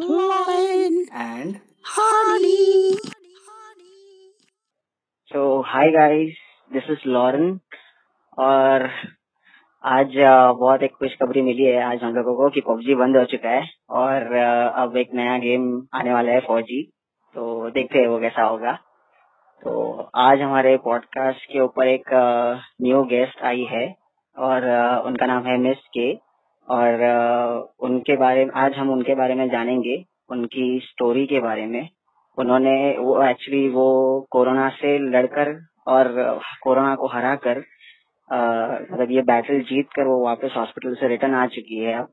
Lauren and Hardy. so hi guys this is Lauren. और आज बहुत एक खुशखबरी मिली है आज हम लोगों को कि पबजी बंद हो चुका है और अब एक नया गेम आने वाला है फौजी तो देखते हैं वो कैसा होगा। तो आज हमारे पॉडकास्ट के ऊपर एक न्यू गेस्ट आई है और उनका नाम है मिस के और उनके बारे में, आज हम उनके बारे में जानेंगे, उनकी स्टोरी के बारे में। उन्होंने वो एक्चुअली वो कोरोना से लड़कर और कोरोना को हरा कर मतलब ये बैटल जीत कर वो वापस हॉस्पिटल से रिटर्न आ चुकी है अब।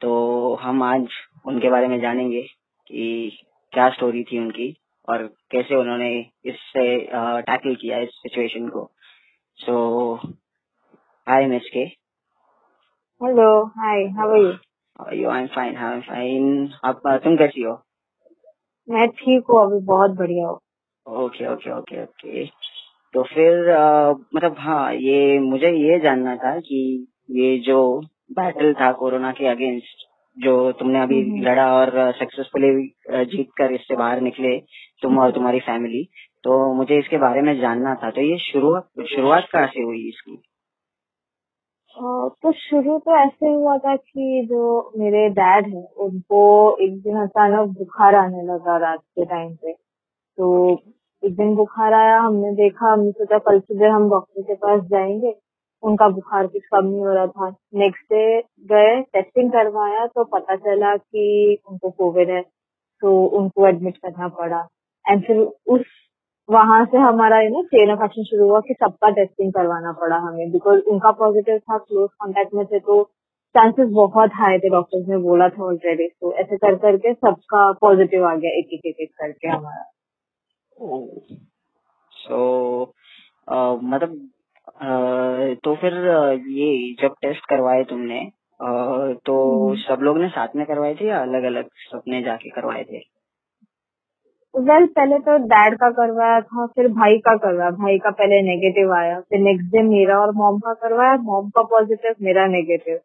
तो हम आज उनके बारे में जानेंगे कि क्या स्टोरी थी उनकी और कैसे उन्होंने इससे टैकल किया इस सिचुएशन को। सो हाय मिस के। Hello hi how are you you I am fine I am fine आप तुम कैसी हो? मैं ठीक हूँ अभी बहुत बढ़िया हूँ। ओके ओके ओके ओके तो फिर अ, मतलब हाँ ये मुझे ये जानना था कि ये जो बैटल था कोरोना के अगेंस्ट जो तुमने अभी हम्म। लड़ा और सक्सेसफुली जीत कर इससे बाहर निकले तुम और तुम्हारी फैमिली तो मुझे इसके बारे में जानना था। तो ये शुरुआत शुरुआत कहाँ से हुई इसकी? तो शुरू तो ऐसे हुआ था कि जो मेरे डैड है, उनको एक दिन अचानक बुखार आने लगा रात के टाइम पे। तो एक दिन बुखार आया, हमने देखा, हमने सोचा कल सुबह हम डॉक्टर के पास जाएँगे। उनका बुखार कुछ कम नहीं हो रहा था। नेक्स्ट डे गए टेस्टिंग करवाया तो पता चला कि उनको कोविड है तो उनको एडमिट करना पड़ा। एंड फिर उस वहाँ से हमारा you know chain of action शुरू हुआ कि सबका टेस्टिंग करवाना पड़ा हमें बिकॉज़ उनका पॉजिटिव था क्लोज कॉन्टेक्ट में थे तो चांसेस बहुत हाई थे डॉक्टर्स ने बोला था ऑलरेडी तो ऐसे कर करके सबका पॉजिटिव आ गया एक एक एक करके हमारा सो मतलब अ, तो फिर अ, ये जब टेस्ट करवाए तुमने तो हम्म। सब लोग ने साथ में करवाए थे या अलग अलग सबने जाके करवाए थे वेल पहले तो डैड का करवाया था, फिर भाई का करवाया। भाई का पहले नेगेटिव आया, फिर नेक्स्ट डे मेरा और मॉम का करवाया। मॉम का पॉजिटिव मेरा नेगेटिव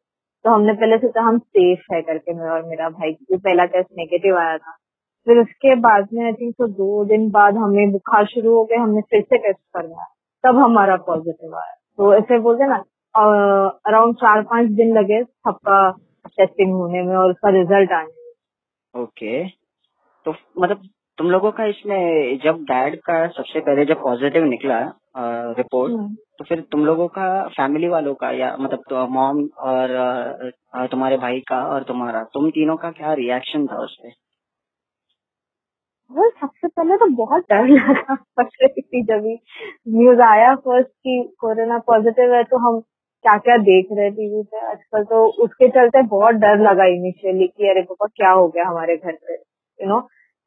तो हमने पहले सोचा हम सेफ़ है करके मेरा और मेरा भाई, क्योंकि पहला टेस्ट नेगेटिव आया था। फिर उसके बाद में आई थिंक तो दो दिन बाद हमें बुखार शुरू हो गया, हमने फिर से टेस्ट करवाया। तब हमारा पॉजिटिव आया। तो ऐसे बोलते ना अराउंड चार पाँच दिन लगे सबका टेस्टिंग होने में और उसका रिज़ल्ट आने में। Okay okay. तो मतलब तुम लोगों का इसमें जब डैड का सबसे पहले जब पॉजिटिव निकला रिपोर्ट हम्म। तो फिर तुम लोगों का फैमिली वालों का या मतलब तो मॉम और तुम्हारे भाई का और तुम्हारा तुम तीनों का क्या रिएक्शन था उस पे वो सबसे पहले तो बहुत डर लगा जब न्यूज़ आया फ़र्स्ट कि कोरोना पॉजिटिव है तो हम क्या क्या देख रहे टीवी पे? आजकल तो उसके चलते बहुत डर लगा इनिशियली कि अरे पापा क्या हो गया हमारे घर पे? यू नो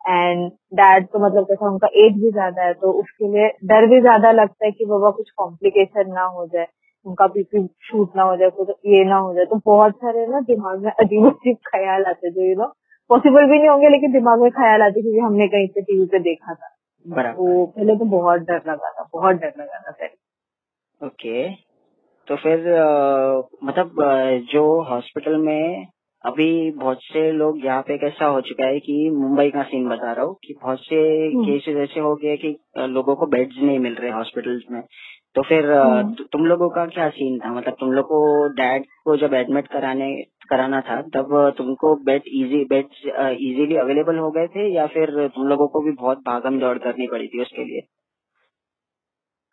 एंड डैड तो मतलब कैसा उनका एज भी ज़्यादा है तो उसके लिए डर भी ज़्यादा लगता है कि बाबा कुछ कॉम्प्लिकेशन ना हो जाए उनका बीपी शूट ना हो जाए कुछ ये ना हो जाए। तो बहुत सारे ना दिमाग में अजीब अजीब ख्याल आते जो यू नो पॉसिबल भी नहीं होंगे लेकिन दिमाग में ख्याल आते क्योंकि हमने कहीं पे टीवी पे देखा था। तो पहले तो बहुत डर लगा था बहुत डर लगा था पहले। ओके तो फिर मतलब जो हॉस्पिटल में अभी बहुत से लोग यहाँ पे कैसा हो चुका है कि मुंबई का सीन बता रहा हूँ कि बहुत से हम्म। केसेस ऐसे हो गए कि लोगों को बेड्स नहीं मिल रहे हॉस्पिटल्स में तो फिर हम्म। तु- तुम लोगों का क्या सीन था मतलब तुम लोग को डैड को जब एडमिट कराने कराना था तब तुमको bed easy beds easily available हो गए थे या फिर तुम लोगों को भी बहुत भागम दौड़ करनी पड़ी थी उसके लिए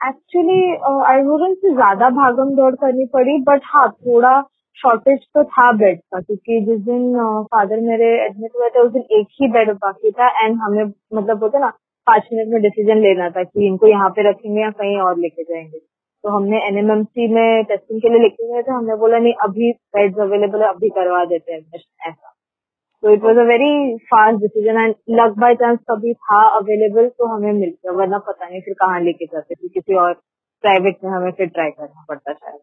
एक्चुअली आई वुडेंट से ज़्यादा भागम दौड़ करनी पड़ी बट हाँ थोड़ा शॉर्टेज तो था बेड का, क्योंकि जिस दिन फादर मेरे एडमिट हुए थे, उस दिन एक ही बेड बाकी था एंड हमें मतलब बोलते ना, पाँच मिनट में डिसीज़न लेना था कि इनको यहाँ पे रखेंगे या कहीं और लेके जाएँगे। तो हमने एनएमएमसी में टेस्टिंग के लिए लेके गए थे, हमने बोला, नहीं, अभी बेड्स अवेलेबल है, अभी करवा देते हैं ऐसा। तो it was a very fast decision and luck by chance कभी था अवेलेबल तो हमें मिल गया, वरना पता नहीं फिर कहाँ लेके जाते किसी और प्राइवेट में हमें फिर ट्राई करना पड़ता शायद।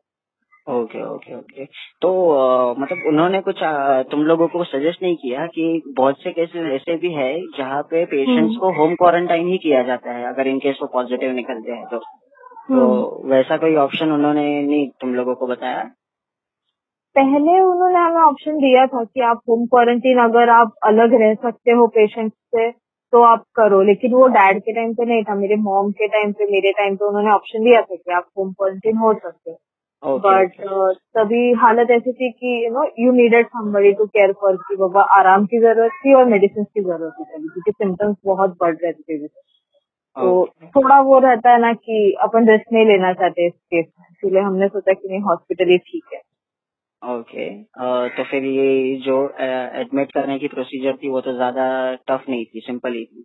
Okay okay okay. तो अ, मतलब उन्होंने कुछ अ, तुम लोगों को सजेस्ट नहीं किया कि बहुत से केसेस ऐसे भी है जहाँ पे पेशेंट्स हम्म। को होम क्वारंटाइन ही किया जाता है अगर इनकेस वो पॉजिटिव निकलते हैं तो। तो हम्म। वैसा कोई ऑप्शन उन्होंने नहीं तुम लोगों को बताया? पहले उन्होंने हमें ऑप्शन दिया था कि आप होम क्वारंटीन अगर आप अलग रह सकते हो पेशेंट से तो आप करो। लेकिन वो डैड के टाइम पे नहीं था मेरे मॉम के टाइम पे मेरे टाइम पे उन्होंने ऑप्शन दिया था कि आप होम क्वारंटीन हो सकते हो। बट uh, तभी हालत ऐसी थी कि you know you needed somebody to care for की बाबा आराम की ज़रूरत थी और मेडिसिन की ज़रूरत थी क्योंकि सिम्टम्स बहुत बढ़ रहे थे तो थोड़ा वो रहता है ना कि अपन रेस्ट नहीं लेना चाहते इस केस में इसलिए हमने सोचा कि नहीं हॉस्पिटल ही ठीक है। ओके तो फिर ये जो एडमिट करने की प्रोसीजर थी वो तो ज़्यादा टफ नहीं थी सिंपल ही थी।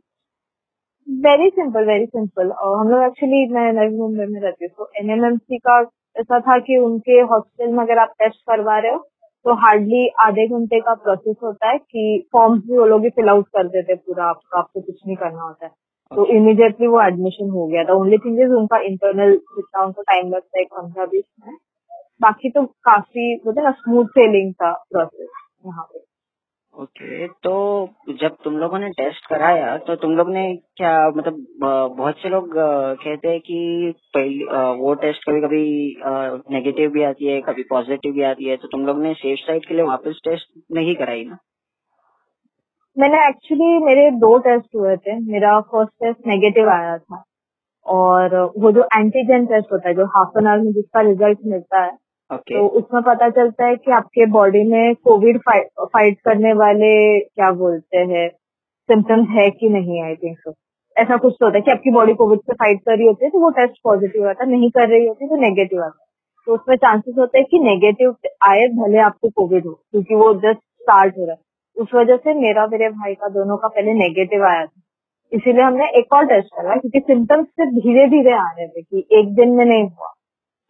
वेरी सिंपल वेरी सिंपल हम लोग एक्चुअली मैं नवी मुंबई में रहती हूँ तो एनएमएमसी का ऐसा था कि उनके हॉस्पिटल में अगर आप टेस्ट करवा रहे हो तो हार्डली आधे घंटे का प्रोसेस होता है कि फॉर्म्स भी वो लोग ही फिल आउट कर देते पूरा आपको आपको कुछ नहीं करना होता है। तो इमीडिएटली वो एडमिशन हो गया। था ओनली थिंग इज़ उनका इंटरनल जितना उनको टाइम लगता है पंद्रह बीस में। बाकी तो काफ़ी बोलते ना स्मूथ सेलिंग था प्रोसेस यहाँ पे। ओके तो जब तुम लोगों ने टेस्ट कराया तो तुम लोग ने क्या मतलब बहुत से लोग कहते हैं कि पहले वो टेस्ट कभी कभी नेगेटिव भी आती है, कभी पॉजिटिव भी आती है तो तुम लोग ने सेफ़ साइड के लिए वापस टेस्ट नहीं कराई ना? मैंने एक्चुअली मेरे दो टेस्ट हुए थे, मेरा फ़र्स्ट टेस्ट नेगेटिव आया था, और वो जो एंटीजन टेस्ट होता है, जो हाफ़ एन आवर में जिसका रिज़ल्ट मिलता है okay. तो उसमें पता चलता है कि आपके बॉडी में कोविड फाइट करने वाले क्या बोलते हैं सिम्टम्स है कि नहीं आई थिंक सो ऐसा कुछ तो होता है कि आपकी बॉडी कोविड से फाइट कर रही होती है तो वो टेस्ट पॉजिटिव आता नहीं कर रही होती तो नेगेटिव आता तो उसमें चांसेस होते हैं कि नेगेटिव आए, भले आपको कोविड हो, क्योंकि वो जस्ट स्टार्ट हो रहा है. उस वजह से मेरा, मेरे भाई का, दोनों का पहले नेगेटिव आया था. इसीलिए हमने एक और टेस्ट करा, क्योंकि सिम्टम्स से धीरे धीरे आ रहे थे कि एक दिन में नहीं हुआ.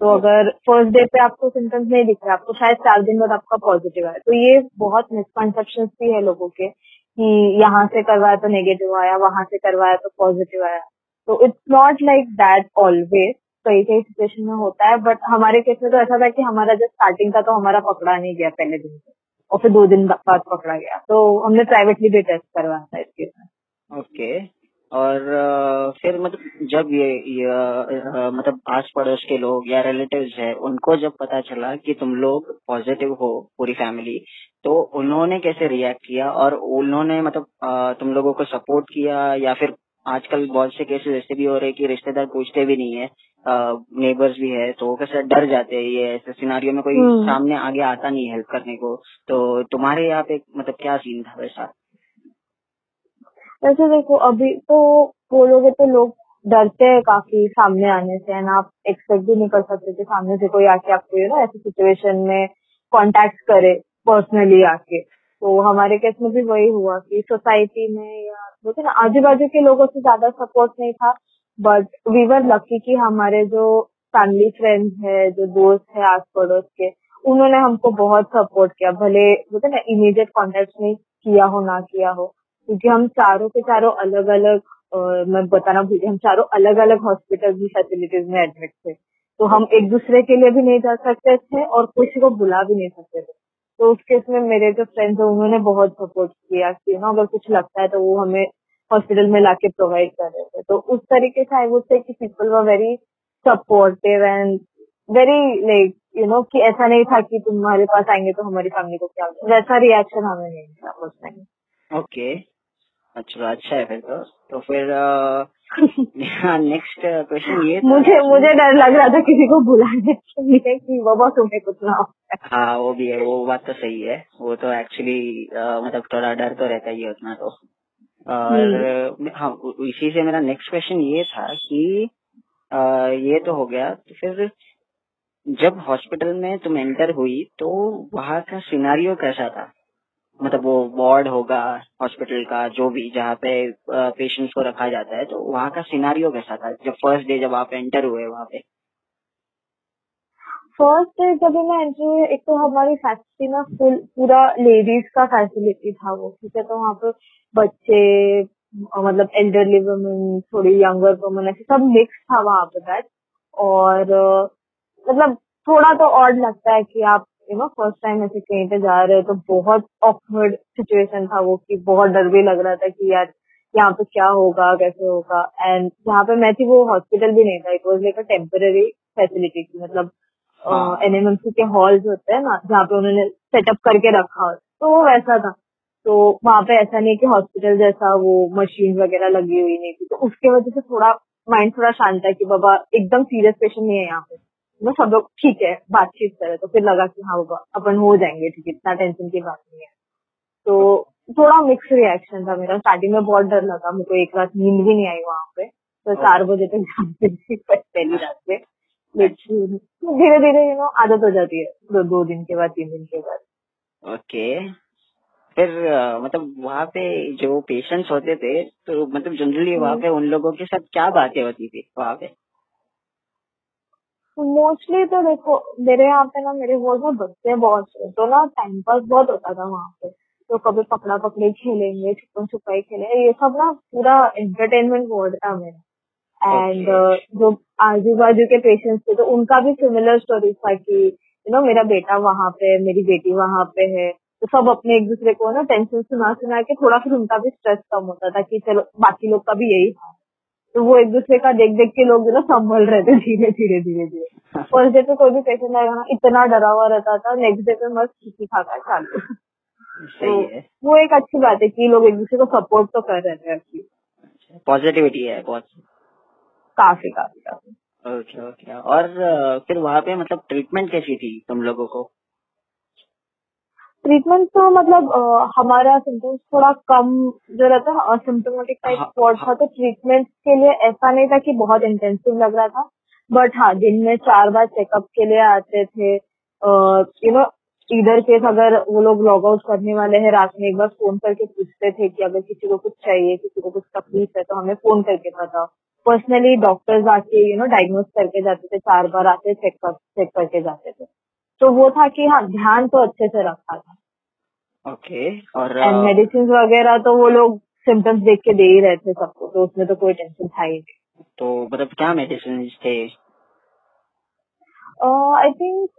तो अगर फ़र्स्ट डे पे आपको सिम्टम्स नहीं दिख रहे आपको शायद चार दिन बाद आपका पॉजिटिव आया तो ये बहुत मिसकनसेप्शन भी है लोगों के कि यहाँ से करवाया तो नेगेटिव आया वहाँ से करवाया तो पॉजिटिव आया। तो it's not like that always कई कई सिचुएशन में होता है बट हमारे केस में तो ऐसा था कि हमारा जो स्टार्टिंग था तो हमारा पकड़ा नहीं गया पहले दिन से और फिर दो दिन बाद पकड़ा गया। तो हमने प्राइवेटली भी टेस्ट करवाया था इस केस में ओके और फिर मतलब जब ये, ये मतलब आस पड़ोस के लोग या रिलेटिव्स है उनको जब पता चला कि तुम लोग पॉजिटिव हो पूरी फैमिली तो उन्होंने कैसे रिएक्ट किया और उन्होंने मतलब तुम लोगों को सपोर्ट किया या फिर आजकल बहुत से केसेस ऐसे भी हो रहे हैं कि रिश्तेदार पूछते भी नहीं है नेबर्स भी है तो कैसे डर जाते हैं ये ऐसे सिनारियों में कोई हम्म। सामने आगे आता नहीं हेल्प करने को तो तुम्हारे यहाँ पे मतलब क्या सीन था वैसा वैसे देखो, अभी तो बोलोगे तो लोग डरते हैं काफ़ी सामने आने से एंड आप एक्सपेक्ट भी नहीं कर सकते कि सामने से कोई आके आपको यू ना ऐसी सिचुएशन में कांटेक्ट करे पर्सनली आके। तो हमारे केस में भी वही हुआ कि सोसाइटी में या बोलते ना आजू बाजू के लोगों से ज़्यादा सपोर्ट नहीं था बट वी वर लकी कि हमारे जो फैमिली फ्रेंड्स है, जो दोस्त है आस पड़ोस के, उन्होंने हमको बहुत सपोर्ट किया। भले, बोलते ना इमीडिएट कॉन्टेक्ट में किया हो, ना किया हो। क्योंकि हम चारों के चारों अलग अलग मैं बताना भूल हम चारों अलग अलग हॉस्पिटल की फैसिलिटीज़ में एडमिट थे। तो हम एक दूसरे के लिए भी नहीं जा सकते थे और किसी को बुला भी नहीं सकते थे। तो उस केस में मेरे जो फ्रेंड्स है, उन्होंने बहुत सपोर्ट किया कि ना अगर कुछ लगता है तो वो हमें हॉस्पिटल में लाके प्रोवाइड कर रहे थे। तो उस तरीके से आई वुड से कि people were very supportive and very like you know कि ऐसा नहीं था कि तुम्हारे पास आएँगे तो हमारी फैमिली को क्या वैसा रिएक्शन हमें नहीं था उस टाइम ओके अच्छा अच्छा है फिर तो। तो फिर नेक्स्ट क्वेश्चन ये मुझे मुझे डर लग रहा था किसी को बुलाने के लिए कि बाबा तुम्हें कुछ ना हाँ वो भी है वो बात तो सही है। वो तो एक्चुअली मतलब थोड़ा डर तो रहता ही है उतना तो। और हम्म। हाँ इसी से मेरा नेक्स्ट क्वेश्चन ये था कि आ, ये तो हो गया तो फिर जब हॉस्पिटल में तुम एंटर हुई तो वहाँ का सिनारियो कैसा था? मतलब वो वार्ड होगा हॉस्पिटल का, जो भी, जहाँ पे पेशेंट्स को रखा जाता है तो वहाँ का सिनारियो कैसा था? जब फ़र्स्ट डे जब आप एंटर हुए वहाँ पे। फ़र्स्ट डे जब मैं एंटर हुई, एक तो हमारी फैसिलिटी में फुल पूरा लेडीज़ का फैसिलिटी था वो, ठीक है? तो वहाँ पे बच्चे मतलब एल्डरली वुमेन थोड़ी यंगर वुमेन ऐसे सब मिक्स था वहाँ पे बैठ। और मतलब थोड़ा तो ऑड लगता है कि आप यू नो फ़र्स्ट टाइम ऐसे कहीं पे जा रहे हो तो बहुत ऑकवर्ड सिचुएशन था वो कि बहुत डर भी लग रहा था कि यार यहाँ पे क्या होगा कैसे होगा। एंड यहाँ पे मैं थी वो हॉस्पिटल भी नहीं था। It was like a temporary facility थी। मतलब हाँ। एनएमएमसी के हॉल्स होते हैं ना जहाँ पे उन्होंने सेटअप करके रखा हो। तो वो वैसा था। तो वहाँ पे ऐसा नहीं है कि हॉस्पिटल जैसा वो मशीन वगैरह लगी हुई नहीं थी। तो उसके वजह से थोड़ा माइंड थोड़ा शांत है कि बाबा एकदम सीरियस पेशेंट नहीं है यहाँ पे। मतलब सब लोग ठीक है बातचीत करे तो फिर लगा कि हाँ अपन हो जाएँगे ठीक है इतना टेंशन की बात नहीं है। तो थोड़ा मिक्स रिएक्शन था मेरा। स्टार्टिंग में बहुत डर लगा को एक रात नींद भी नहीं आई वहाँ पे। तो चार बजे तक थी पहली रात लेकिन धीरे धीरे यू नो आदत हो जाती है। दो, दो दिन के बाद तीन दिन के बाद। ओके। फिर मतलब वहाँ पे जो पेशेंट्स होते थे तो मतलब जनरली वहाँ हम्म। पे उन लोगों के साथ क्या बातें होती थी वहाँ पे? मोस्टली तो देखो मेरे यहाँ पे ना मेरे वार्ड में बच्चे बहुत थे तो ना टाइम पास बहुत होता था वहाँ पे। तो कभी पकड़ा पकड़ी खेलेंगे छुपन छुपाई खेलेंगे ये सब ना पूरा एंटरटेनमेंट वार्ड था मेरा। And Okay. जो आजू बाजू के पेशेंट्स थे तो उनका भी सिमिलर स्टोरी था कि यू नो मेरा बेटा वहाँ पे मेरी बेटी वहाँ पे है। तो सब अपने एक दूसरे को ना टेंशन सुना सुना के थोड़ा फिर उनका भी स्ट्रेस कम होता था कि चलो बाकी लोग का भी यही था। तो वो एक दूसरे का देख देख के लोग जो ना संभल रहे थे धीरे धीरे धीरे धीरे। फ़र्स्ट डे पे कोई भी पेशेंट आएगा ना इतना डरा हुआ रहता था नेक्स्ट डे पे मस्त खिची खाकर चालू। है। वो एक अच्छी बात है कि लोग एक दूसरे को सपोर्ट तो कर रहे थे अच्छी पॉजिटिविटी है बहुत। काफ़ी काफ़ी काफ़ी। ओके ओके और फिर वहाँ पे मतलब ट्रीटमेंट कैसी थी तुम लोगों को? ट्रीटमेंट तो मतलब अ, हमारा सिम्टम्स थोड़ा कम जो रहता है असिम्टोमेटिक टाइप हाँ, स्पॉट था तो ट्रीटमेंट के लिए ऐसा नहीं था कि बहुत इंटेंसिव लग रहा था। बट हाँ दिन में चार बार चेकअप के लिए आते थे। यू नो इधर केस अगर वो लोग लॉग आउट करने वाले हैं रात में एक बार फ़ोन करके पूछते थे कि अगर किसी को कुछ चाहिए किसी को कुछ तकलीफ़ है तो हमें फ़ोन करके पता पर्सनली डॉक्टर्स आके यू नो डायग्नोज करके जाते थे चार बार आते चेक चेक करके जाते थे। तो वो था कि हाँ ध्यान तो अच्छे से रखा था। ओके और एंड मेडिसिन वगैरह तो वो लोग सिम्टम्स देख के दे ही रहे थे सबको तो उसमें तो कोई टेंशन था ही नहीं। तो मतलब क्या मेडिसिन थे? आई थिंक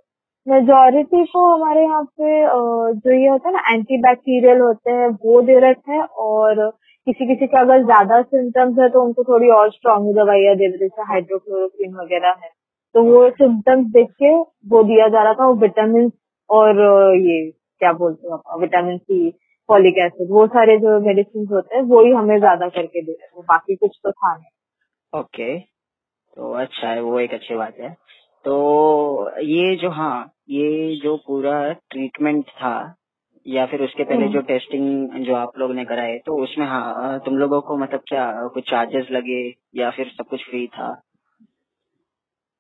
मेजोरिटी को हमारे यहाँ पे uh, जो ये होता है ना एंटी बैक्टीरियल होते हैं वो दे रखे हैं और किसी किसी के अगर ज़्यादा सिम्टम्स है तो उनको थोड़ी और स्ट्रॉन्ग दवाइयाँ दे रहे जैसे हाइड्रोक्लोरोक्विन वगैरह है। तो वो सिम्टम्स देख के वो दिया जा रहा था वो विटामिन और uh, ये क्या बोलते हो आप विटामिन सी फॉलिक एसिड वो सारे जो मेडिसिन होते हैं वो ही हमें ज़्यादा करके दे रहे थे बाकी कुछ तो था नहीं। ओके। तो अच्छा है वो एक अच्छी बात है। तो ये जो हाँ ये जो पूरा ट्रीटमेंट था या फिर उसके पहले हम्म। जो टेस्टिंग जो आप लोग ने कराए तो उसमें हाँ तुम लोगों को मतलब क्या कुछ चार्जेस लगे या फिर सब कुछ फ्री था?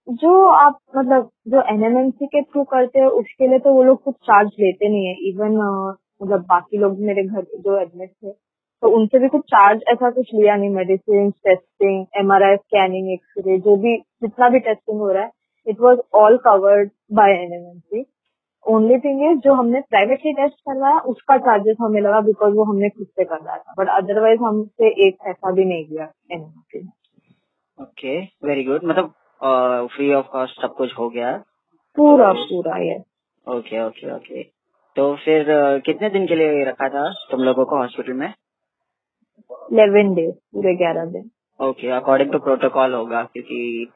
जो आप मतलब जो एनएमएमसी के थ्रू करते हैं, उसके लिए तो वो लोग कुछ चार्ज लेते नहीं है. इवन मतलब बाकी लोग मेरे घर जो एडमिट थे तो उनसे भी कुछ चार्ज ऐसा कुछ लिया नहीं. Medicine testing M R I scanning x-ray जो भी, जितना भी टेस्टिंग हो रहा है it was all covered by NMMC only thing is जो हमने प्राइवेटली टेस्ट करवाया, उसका चार्जेस हमें लगा बिकॉज़ वो हमने खुद से करवाया था. बट अदरवाइज़ हमसे एक पैसा भी नहीं लिया एनएमएमसी ओके वेरी गुड मतलब फ्री ऑफ़ कॉस्ट सब कुछ हो गया। पूरा पूरा ये ओके ओके ओके तो फिर कितने दिन के लिए रखा था तुम लोगों को हॉस्पिटल में? इलेवन डेज़ पूरे ग्यारह दिन। ओके अकॉर्डिंग टू प्रोटोकॉल होगा क्योंकि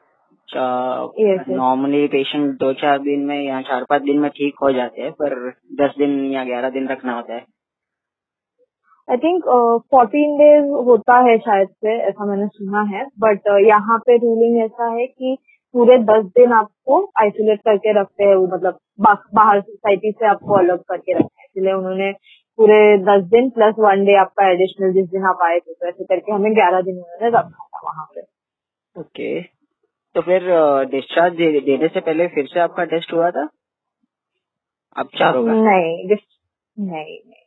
yes. नॉर्मली पेशेंट दो चार दिन में या चार पाँच दिन में ठीक हो जाते हैं पर दस दिन या ग्यारह दिन रखना होता है। आई थिंक फोर्टीन डेज़ होता है शायद से ऐसा मैंने सुना है। बट uh, यहाँ पे रूलिंग ऐसा है कि पूरे दस दिन आपको आइसोलेट करके रखते हैं वो मतलब बा, बाहर सोसाइटी से आपको अलग करके रखते हैं। इसलिए उन्होंने पूरे दस दिन प्लस वन डे आपका एडिशनल जिस दिन आप आए थे तो ऐसे करके हमें ग्यारह दिन उन्होंने रखा था वहाँ पे। ओके तो फिर डिस्चार्ज दे, देने से पहले फिर से आपका टेस्ट हुआ था? अब चारों नहीं नहीं नहीं।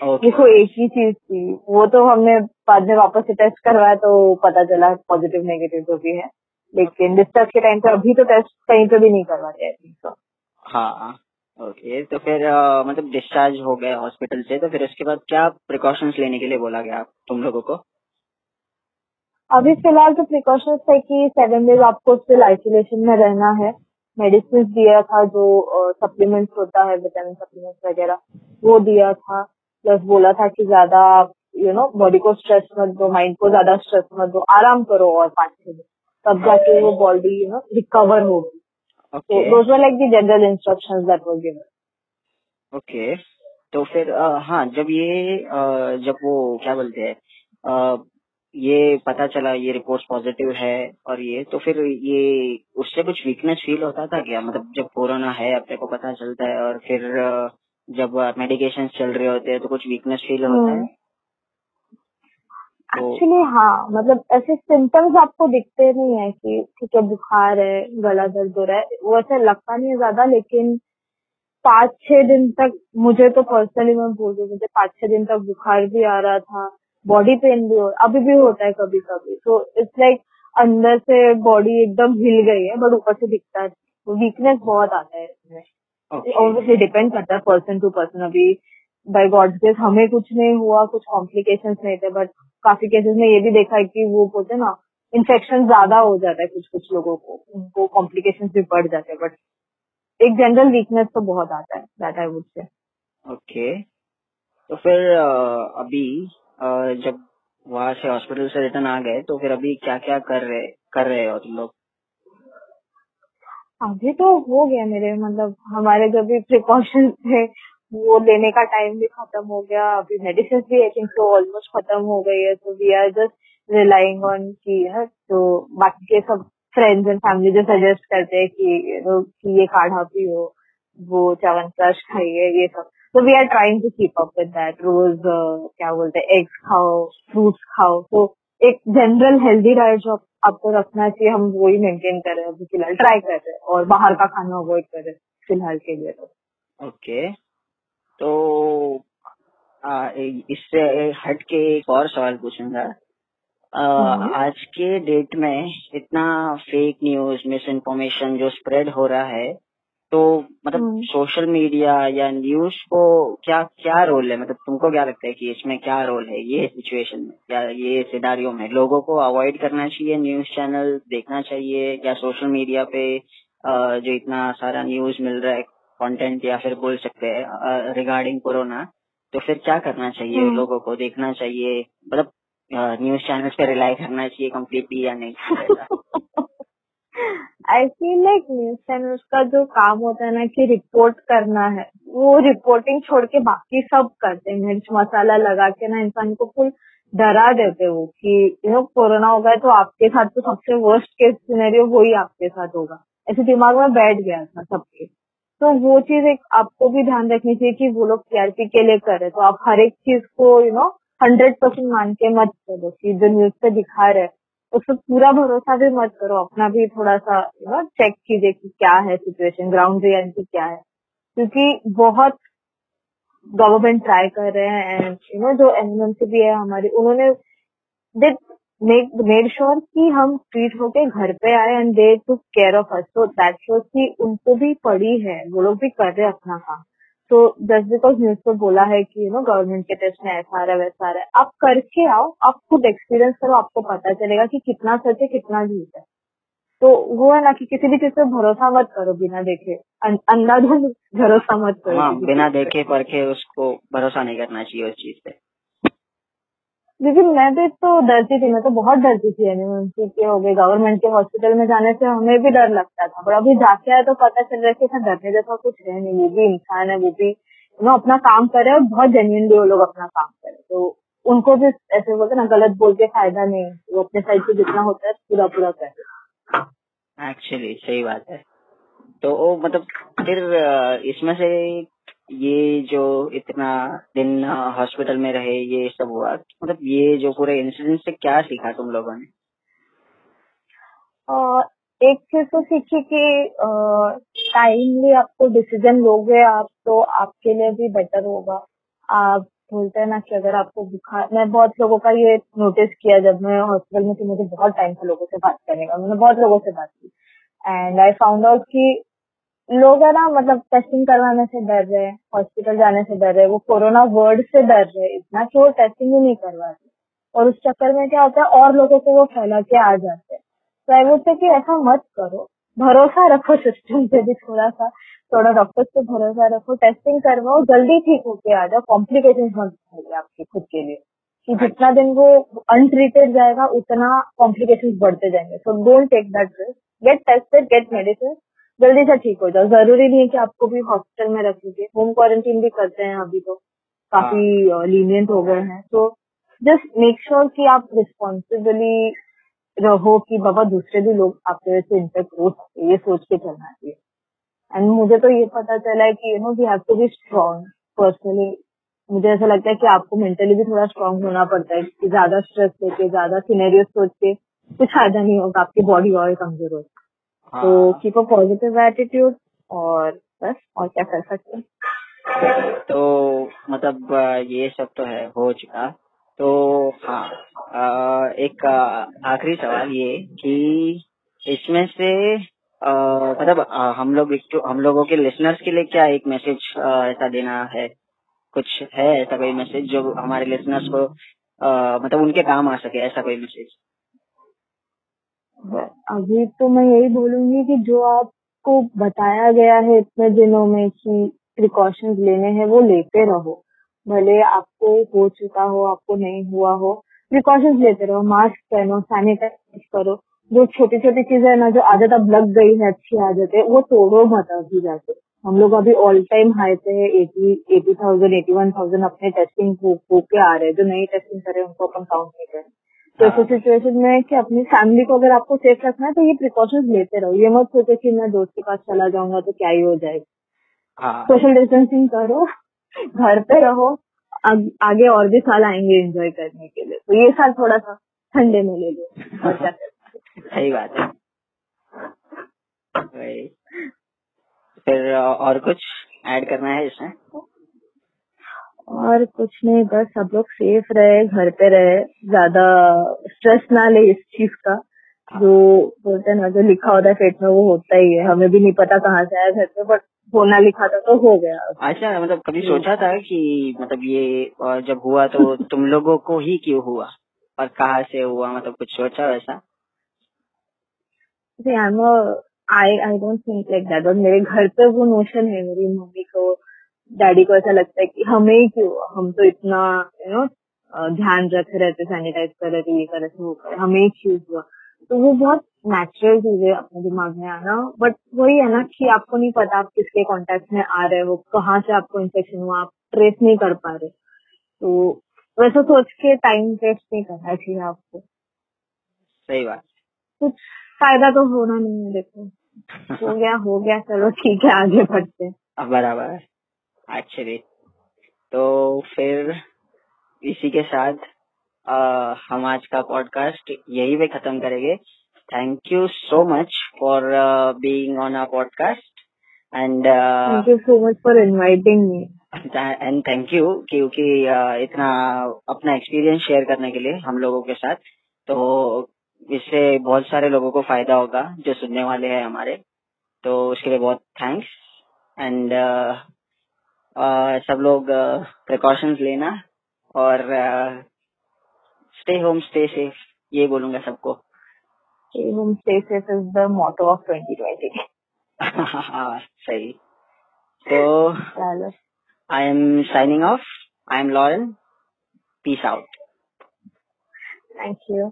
देखो एक ही चीज़ थी। वो तो हमने बाद में वापस से टेस्ट करवाया तो पता चला पॉजिटिव नेगेटिव जो भी है। लेकिन डिस्चार्ज के टाइम पे अभी तो टेस्ट कहीं पे भी नहीं करवाते थिंक तो हाँ ओके तो फिर अ, मतलब डिस्चार्ज हो गए हॉस्पिटल से तो फिर उसके बाद क्या प्रिकॉशंस लेने के लिए बोला गया तुम लोगों को? अभी फ़िलहाल तो प्रिकॉशंस है कि सेवन डेज़ आपको स्टिल आइसोलेशन में रहना है। मेडिसिन दिया था जो सप्लीमेंट्स होता है विटामिन सप्लीमेंट्स वगैरह वो दिया था। प्लस बोला था कि ज़्यादा यू नो बॉडी को स्ट्रेस मत दो माइंड को ज़्यादा स्ट्रेस मत दो आराम करो और पाँच छह दिन। तब जाके वो बॉडी यू नो रिकवर होगी। Like the general instructions that were given. Okay तो फिर हाँ जब ये जब वो क्या बोलते हैं ये पता चला ये रिपोर्ट पॉजिटिव है और ये तो फिर ये उससे कुछ वीकनेस फील होता था क्या? मतलब जब कोरोना है अपने को पता चलता है और फिर अ, जब मेडिकेशन चल रहे होते हैं तो कुछ वीकनेस फील होता है? तो एक्चुअली हाँ मतलब ऐसे सिम्टम्स आपको दिखते नहीं है कि ठीक है बुखार है गला दर्द हो रहा है वो ऐसा लगता नहीं है ज़्यादा लेकिन पाँच छह दिन तक मुझे तो पर्सनली मैं बोल रही मुझे पाँच छह दिन तक बुखार भी आ रहा था बॉडी पेन भी हो अभी भी होता है कभी कभी तो इट्स लाइक अंदर से बॉडी एकदम हिल गई है बट ऊपर से दिखता है। वीकनेस बहुत आता है इसमें। ऑब्वियसली डिपेंड करता है पर्सन टू पर्सन अभी बाय गॉड ग्रेस हमें कुछ नहीं हुआ कुछ कॉम्प्लिकेशन नहीं थे बट काफ़ी केसेस में ये भी देखा है कि वो बोलते ना इन्फेक्शन ज़्यादा हो जाता है कुछ कुछ लोगों को। उनको कॉम्प्लिकेशन भी बढ़ जाते हैं बट एक जनरल वीकनेस तो बहुत आता है that I would say okay तो फिर अभी जब वहाँ से हॉस्पिटल से रिटर्न आ गए तो फिर अभी क्या क्या कर रहे कर रहे हो तुम लोग? अभी तो हो गया मेरे मतलब हमारे जो भी प्रिकॉशन थे वो लेने का टाइम भी खत्म हो गया। अभी मेडिसिन भी आई थिंक तो ऑलमोस्ट खत्म हो गई है तो we are just relying on की है तो बाकी के सब फ्रेंड्स एंड फैमिली जो सजेस्ट करते हैं कि know, कि ये काढ़ा पियो वो च्यवनप्राश खाइए ये सब। तो we are trying to keep up with that रोज क्या बोलते हैं एग्स खाओ फ्रूट्स खाओ। तो एक जनरल हेल्दी डाइट जो आपको रखना चाहिए हम वही मेंटेन कर रहे हैं अभी फ़िलहाल ट्राई कर रहे हैं और बाहर का खाना अवॉइड कर रहे हैं फ़िलहाल के लिए तो। ओके तो आ, इससे हट के एक और सवाल पूछूँगा। आ, हम्म। आज के डेट में इतना फेक न्यूज़ मिस इन्फॉर्मेशन जो स्प्रेड हो रहा है तो मतलब हम्म। सोशल मीडिया या न्यूज़ को क्या क्या रोल है मतलब तुमको क्या लगता है कि इसमें क्या रोल है ये सिचुएशन में या ये सिनारियो में लोगों को अवॉइड करना चाहिए न्यूज़ चैनल देखना चाहिए या सोशल मीडिया पे जो इतना सारा न्यूज़ मिल रहा है कंटेंट या फिर बोल सकते हैं रिगार्डिंग कोरोना तो फिर क्या करना चाहिए हम्म। लोगों को देखना चाहिए मतलब न्यूज़ चैनल्स पे रिलाई करना चाहिए कम्प्लीटली या नहीं? I feel like news channels का जो काम होता है ना कि रिपोर्ट करना है, वो रिपोर्टिंग छोड़ के बाकी सब करते हैं। मिर्च मसाला लगा के ना इंसान को फुल डरा देते वो कि यू नो कोरोना होगा तो आपके साथ तो सबसे वर्स्ट केस सिनेरियो वही आपके साथ होगा। ऐसे दिमाग में बैठ गया था सबके। तो वो चीज़ एक आपको भी ध्यान रखनी चाहिए कि वो लोग टीआरपी के लिए करे तो आप हर एक चीज़ को यू नो हंड्रेड परसेंट मान के मत करो कि जो न्यूज़ पे दिखा रहे उस पर पूरा भरोसा भी मत करो, अपना भी थोड़ा सा यू नो चेक कीजिए कि क्या है सिचुएशन ग्राउंड रियलिटी क्या है। क्योंकि बहुत गवर्नमेंट ट्राई कर रहे हैं एंड यू नो जो एमएनसी भी है हमारी, उन्होंने दे मेड श्योर कि हम ट्रीट होके घर पे आए and they took care of us तो दैट शोज़ कि उनको भी पड़ी है, वो लोग भी कर रहे हैं अपना काम। तो जस्ट बिकॉज़ न्यूज़ पर बोला है कि यू नो गवर्नमेंट के टेस्ट में ऐसा आ रहा है, वैसा आ रहा है। आप करके आओ, आप खुद एक्सपीरियंस करो, आपको पता चलेगा कि कितना सच है, कितना झूठ है। तो वो है ना कि किसी भी चीज़ पर भरोसा मत करो, बिना देखे। अं- अंधाधुंध भरोसा मत करो। हाँ बिना देखे परखे उसको भरोसा नहीं करना चाहिए उस चीज़ पे। लेकिन मैं भी तो डरती थी, मैं तो बहुत डरती थी एमएनसी के हो गए गवर्नमेंट के हॉस्पिटल में जाने से हमें भी डर लगता था। पर अभी जाके आए तो पता चल रहा है कि डरने जैसा कुछ है नहीं, वो भी इंसान है, वो भी नो अपना काम कर रहे हैं और बहुत जेन्यूनली वो लोग अपना काम कर। रहे हैं तो उनको भी ऐसे बोलते ना, गलत बोल के फ़ायदा नहीं। वो अपने साइड से जितना होता है, पूरा पूरा कर एक्चुअली सही बात है। तो मतलब फिर इसमें से ये जो इतना दिन हॉस्पिटल में रहे, ये सब हुआ मतलब ये जो पूरे इंसिडेंट से क्या सीखा तुम लोगों ने? एक चीज़ तो सीखी कि टाइमली आपको डिसीज़न लोगे आप तो आपके लिए भी बेटर होगा। आप बोलते हैं ना कि अगर आपको बुखार, मैं बहुत लोगों का ये नोटिस किया जब मैं हॉस्पिटल में थी, मुझे बहुत टाइम से लोगों से बात करने का, मैंने बहुत लोगों से बात की। एंड आई फाउंड आउट कि लोग है ना मतलब टेस्टिंग करवाने से डर रहे हैं हॉस्पिटल जाने से डर रहे हैं वो कोरोना वर्ड से डर रहे हैं इतना कि वो टेस्टिंग ही नहीं करवाते। और उस चक्कर में क्या होता है और लोगों को वो फैला के आ जाते हैं। तो आई वुड से कि ऐसा मत करो। भरोसा रखो सिस्टम पे भी थोड़ा सा थोड़ा डॉक्टर्स पे भरोसा रखो। टेस्टिंग करवाओ जल्दी ठीक होके आ जाओ। कॉम्प्लिकेशन मत होगी आपके खुद के लिए। कि जितना दिन वो अनट्रीटेड जाएगा उतना कॉम्प्लिकेशन बढ़ते जाएँगे। So don't take that risk get tested get medicine जल्दी से ठीक हो जाओ। ज़रूरी नहीं है कि आपको भी हॉस्पिटल में रखेंगे। होम क्वारंटीन भी करते हैं अभी तो। काफ़ी लीनियंट हो गए हैं। तो जस्ट मेक श्योर कि आप रिस्पॉन्सिबली रहो कि बाबा दूसरे भी लोग आपके वजह से हो सकते ये सोच के चलना चाहिए। एंड मुझे तो ये पता चला है कि you know we have to be strong personally मुझे ऐसा लगता है कि आपको मेंटली भी थोड़ा स्ट्रांग होना पड़ता है। कि ज़्यादा स्ट्रेस लेके ज़्यादा सिनेरियो सोच के कुछ फ़ायदा नहीं होगा। आपकी बॉडी और कमज़ोर हो हाँ। तो कीप अ पॉजिटिव एटीट्यूड और बस और क्या कर सकते हैं? तो मतलब ये सब तो है हो चुका। तो हाँ एक आखिरी सवाल ये कि इसमें से आ, मतलब आ, हम लोग हम लोगों के लिसनर्स के लिए क्या एक मैसेज ऐसा देना है? कुछ है ऐसा कोई मैसेज जो हमारे लिसनर्स को आ, मतलब उनके काम आ सके ऐसा कोई मैसेज अभी तो मैं यही बोलूँगी कि जो आपको बताया गया है इतने दिनों में कि प्रिकॉशंस लेने हैं, वो लेते रहो। भले आपको हो चुका हो, आपको नहीं हुआ हो प्रिकॉशंस लेते रहो। मास्क पहनो सैनिटाइज करो। जो छोटी छोटी चीज़ें ना, जो आदत अब लग गई है, अच्छी आदत है, वो तोड़ो मत अभी जाके। हम लोग अभी ऑल टाइम हाई पे है eighty eighty thousand eighty one thousand अपने टेस्टिंग हो के आ रहे हैं। जो नई टेस्टिंग करे, उनको अपन काउंट नहीं करें। तो ऐसे सिचुएशन में कि अपनी फैमिली को अगर आपको सेफ़ रखना है तो ये प्रिकॉशंस लेते रहो। ये मत सोचे कि मैं दोस्त के पास चला जाऊँगा तो क्या ही हो जाएगा। सोशल हाँ। डिस्टेंसिंग करो घर पे रहो आगे और भी साल आएँगे एंजॉय करने के लिए। तो ये साल थोड़ा सा ठंडे में ले लो। और क्या सही बात है। फिर और कुछ ऐड करना है इसमें? और कुछ नहीं बस सब लोग सेफ़ रहे घर पे रहे। ज़्यादा स्ट्रेस ना ले इस चीज़ का। जो बोलते हैं ना जो लिखा होता है पेट में वो होता ही है। हमें भी नहीं पता कहाँ से आया घर पे बट होना लिखा था तो हो गया। अच्छा मतलब कभी सोचा था कि मतलब ये जब हुआ तो तुम लोगों को ही क्यों हुआ? और कहाँ से हुआ? मतलब कुछ सोचा वैसा? I I don't think like that और मेरे घर पे वो नोशन है मेरी मम्मी को। डैडी को ऐसा लगता है कि हमें ही क्यों? हम तो इतना यू नो ध्यान रखे रहते सैनिटाइज कर रहे थे ये कर रहे थे वो कर हमें क्यों हुआ। तो वो बहुत नेचुरल चीज़ है अपने दिमाग में आना। बट वही है ना कि आपको नहीं पता आप किसके कॉन्टेक्ट में आ रहे हो कहाँ से आपको इन्फेक्शन हुआ आप ट्रेस नहीं कर पा रहे। तो वैसे सोच के टाइम वेस्ट नहीं करना चाहिए आपको। सही बात। कुछ फ़ायदा तो होना नहीं है देखो। हो गया हो गया चलो ठीक है आगे बढ़ते बराबर एक्चुअली तो फिर इसी के साथ आ, हम आज का पॉडकास्ट यही पे खत्म करेंगे। Thank you so much for being on our podcast and thank you so much for inviting me and thank you क्योंकि uh, इतना अपना एक्सपीरियंस शेयर करने के लिए हम लोगों के साथ। तो इससे बहुत सारे लोगों को फ़ायदा होगा जो सुनने वाले हैं हमारे। तो उसके लिए बहुत थैंक्स एंड सब लोग प्रिकॉशंस लेना और स्टे होम स्टे सेफ़ ये बोलूँगा सबको। Stay home stay safe is the motto of 2020 हाँ सही। तो I am signing off I am Lauren peace out thank you.